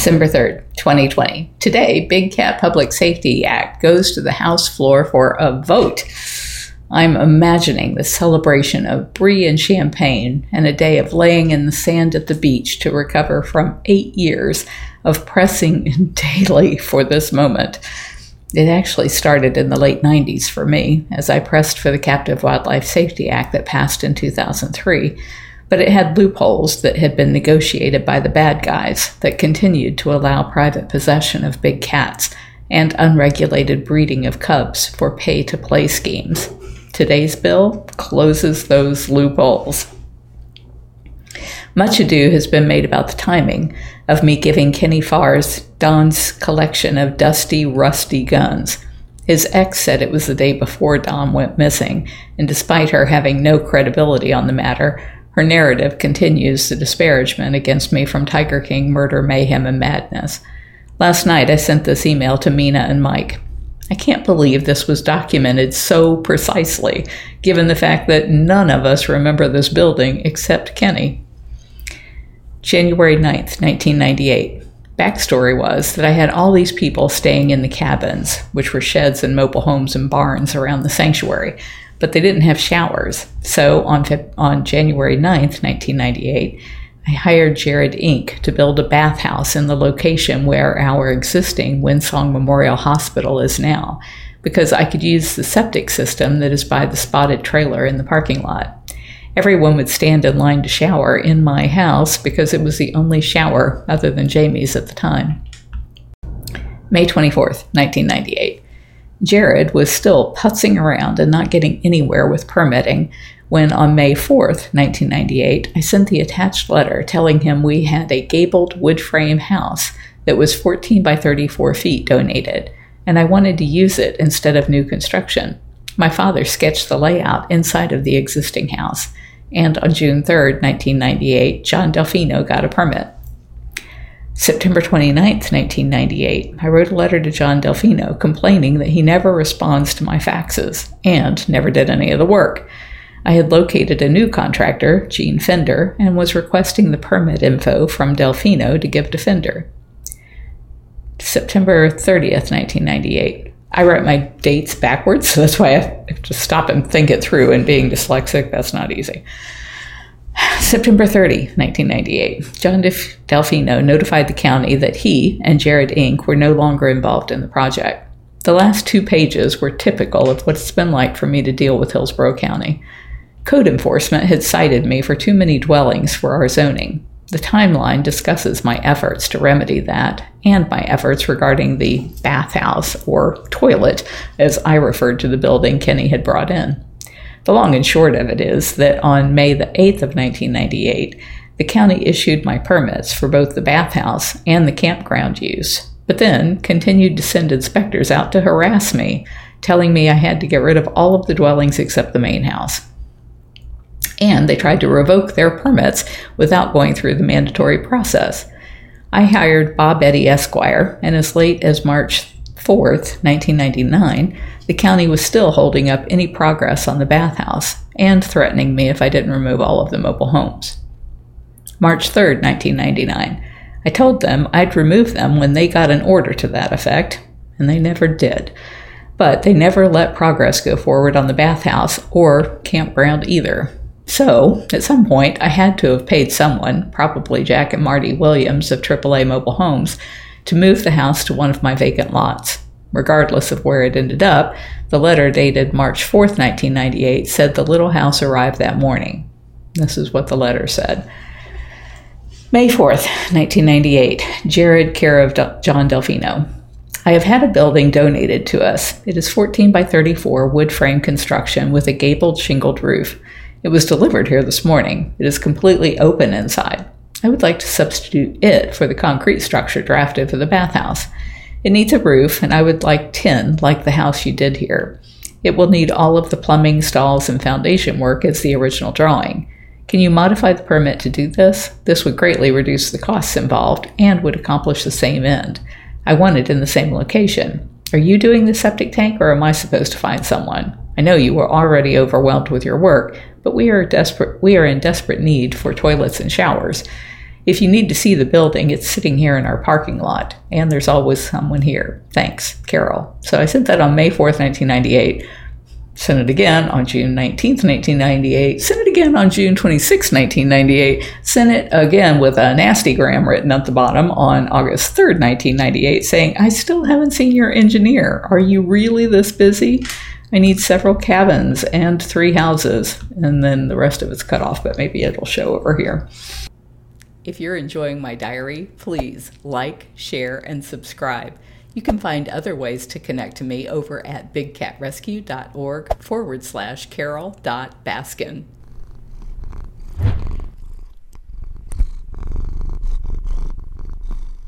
December 3rd, 2020. Today, Big Cat Public Safety Act goes to the House floor for a vote. I'm imagining the celebration of brie and champagne and a day of laying in the sand at the beach to recover from eight years of pressing daily for this moment. It actually started in the late 90s for me as I pressed for the Captive Wildlife Safety Act that passed in 2003 but it had loopholes that had been negotiated by the bad guys that continued to allow private possession of big cats and unregulated breeding of cubs for pay to play schemes. Today's bill closes those loopholes. Much ado has been made about the timing of me giving Kenny Farris Don's collection of dusty, rusty guns. His ex said it was the day before Don went missing, and despite her having no credibility on the matter, her narrative continues the disparagement against me from Tiger King, Murder, Mayhem, and Madness. Last night I sent this email to Mina and Mike. I can't believe this was documented so precisely, given the fact that none of us remember this building except Kenny. January 9th, 1998. Backstory was that I had all these people staying in the cabins, which were sheds and mobile homes and barns around the sanctuary, but they didn't have showers. So on, on January 9th, 1998, I hired Jared Inc. to build a bathhouse in the location where our existing Windsong Memorial Hospital is now, because I could use the septic system that is by the spotted trailer in the parking lot. Everyone would stand in line to shower in my house because it was the only shower other than Jamie's at the time. May 24th, 1998. Jared was still putzing around and not getting anywhere with permitting when, on May 4th, 1998, I sent the attached letter telling him we had a gabled wood frame house that was 14 by 34 feet donated, and I wanted to use it instead of new construction. My father sketched the layout inside of the existing house, and on June 3, 1998, John Delfino got a permit. September 29, 1998, I wrote a letter to John Delfino complaining that he never responds to my faxes and never did any of the work. I had located a new contractor, Gene Fender, and was requesting the permit info from Delfino to give to Fender. September 30th, 1998. I write my dates backwards, so that's why I have to stop and think it through, and being dyslexic, that's not easy. September 30, 1998, John Delfino notified the county that he and Jared Inc. were no longer involved in the project. The last two pages were typical of what it's been like for me to deal with Hillsborough County. Code enforcement had cited me for too many dwellings for our zoning. The timeline discusses my efforts to remedy that and my efforts regarding the bathhouse or toilet, as I referred to the building Kenny had brought in. The long and short of it is that on May the 8th of 1998, the county issued my permits for both the bathhouse and the campground use, but then continued to send inspectors out to harass me, telling me I had to get rid of all of the dwellings except the main house. And they tried to revoke their permits without going through the mandatory process. I hired Bob Eddy Esquire, and as late as March 4th, 1999, the county was still holding up any progress on the bathhouse and threatening me if I didn't remove all of the mobile homes. March 3, 1999. I told them I'd remove them when they got an order to that effect, and they never did. But they never let progress go forward on the bathhouse or campground either. So, at some point, I had to have paid someone, probably Jack and Marty Williams of AAA Mobile Homes, to move the house to one of my vacant lots. Regardless of where it ended up, the letter dated March 4, 1998, said the little house arrived that morning. This is what the letter said. May 4th, 1998, Jared, care of John Delfino. I have had a building donated to us. It is 14 by 34 wood frame construction with a gabled shingled roof. It was delivered here this morning. It is completely open inside. I would like to substitute it for the concrete structure drafted for the bathhouse. It needs a roof, and I would like tin, like the house you did here. It will need all of the plumbing, stalls, and foundation work as the original drawing. Can you modify the permit to do this? This would greatly reduce the costs involved and would accomplish the same end. I want it in the same location. Are you doing the septic tank or am I supposed to find someone? I know you are already overwhelmed with your work, but we are desperate we are in desperate need for toilets and showers. If you need to see the building, it's sitting here in our parking lot, and there's always someone here. Thanks, Carole. So I sent that on May 4th, 1998. Sent it again on June 19th, 1998. Sent it again on June 26, 1998. Sent it again with a nasty gram written at the bottom on August 3rd, 1998, saying, I still haven't seen your engineer. Are you really this busy? I need several cabins and three houses. And then the rest of it's cut off, but maybe it'll show over here. If you're enjoying my diary, please like, share, and subscribe. You can find other ways to connect to me over at bigcatrescue.org forward slash carole.baskin.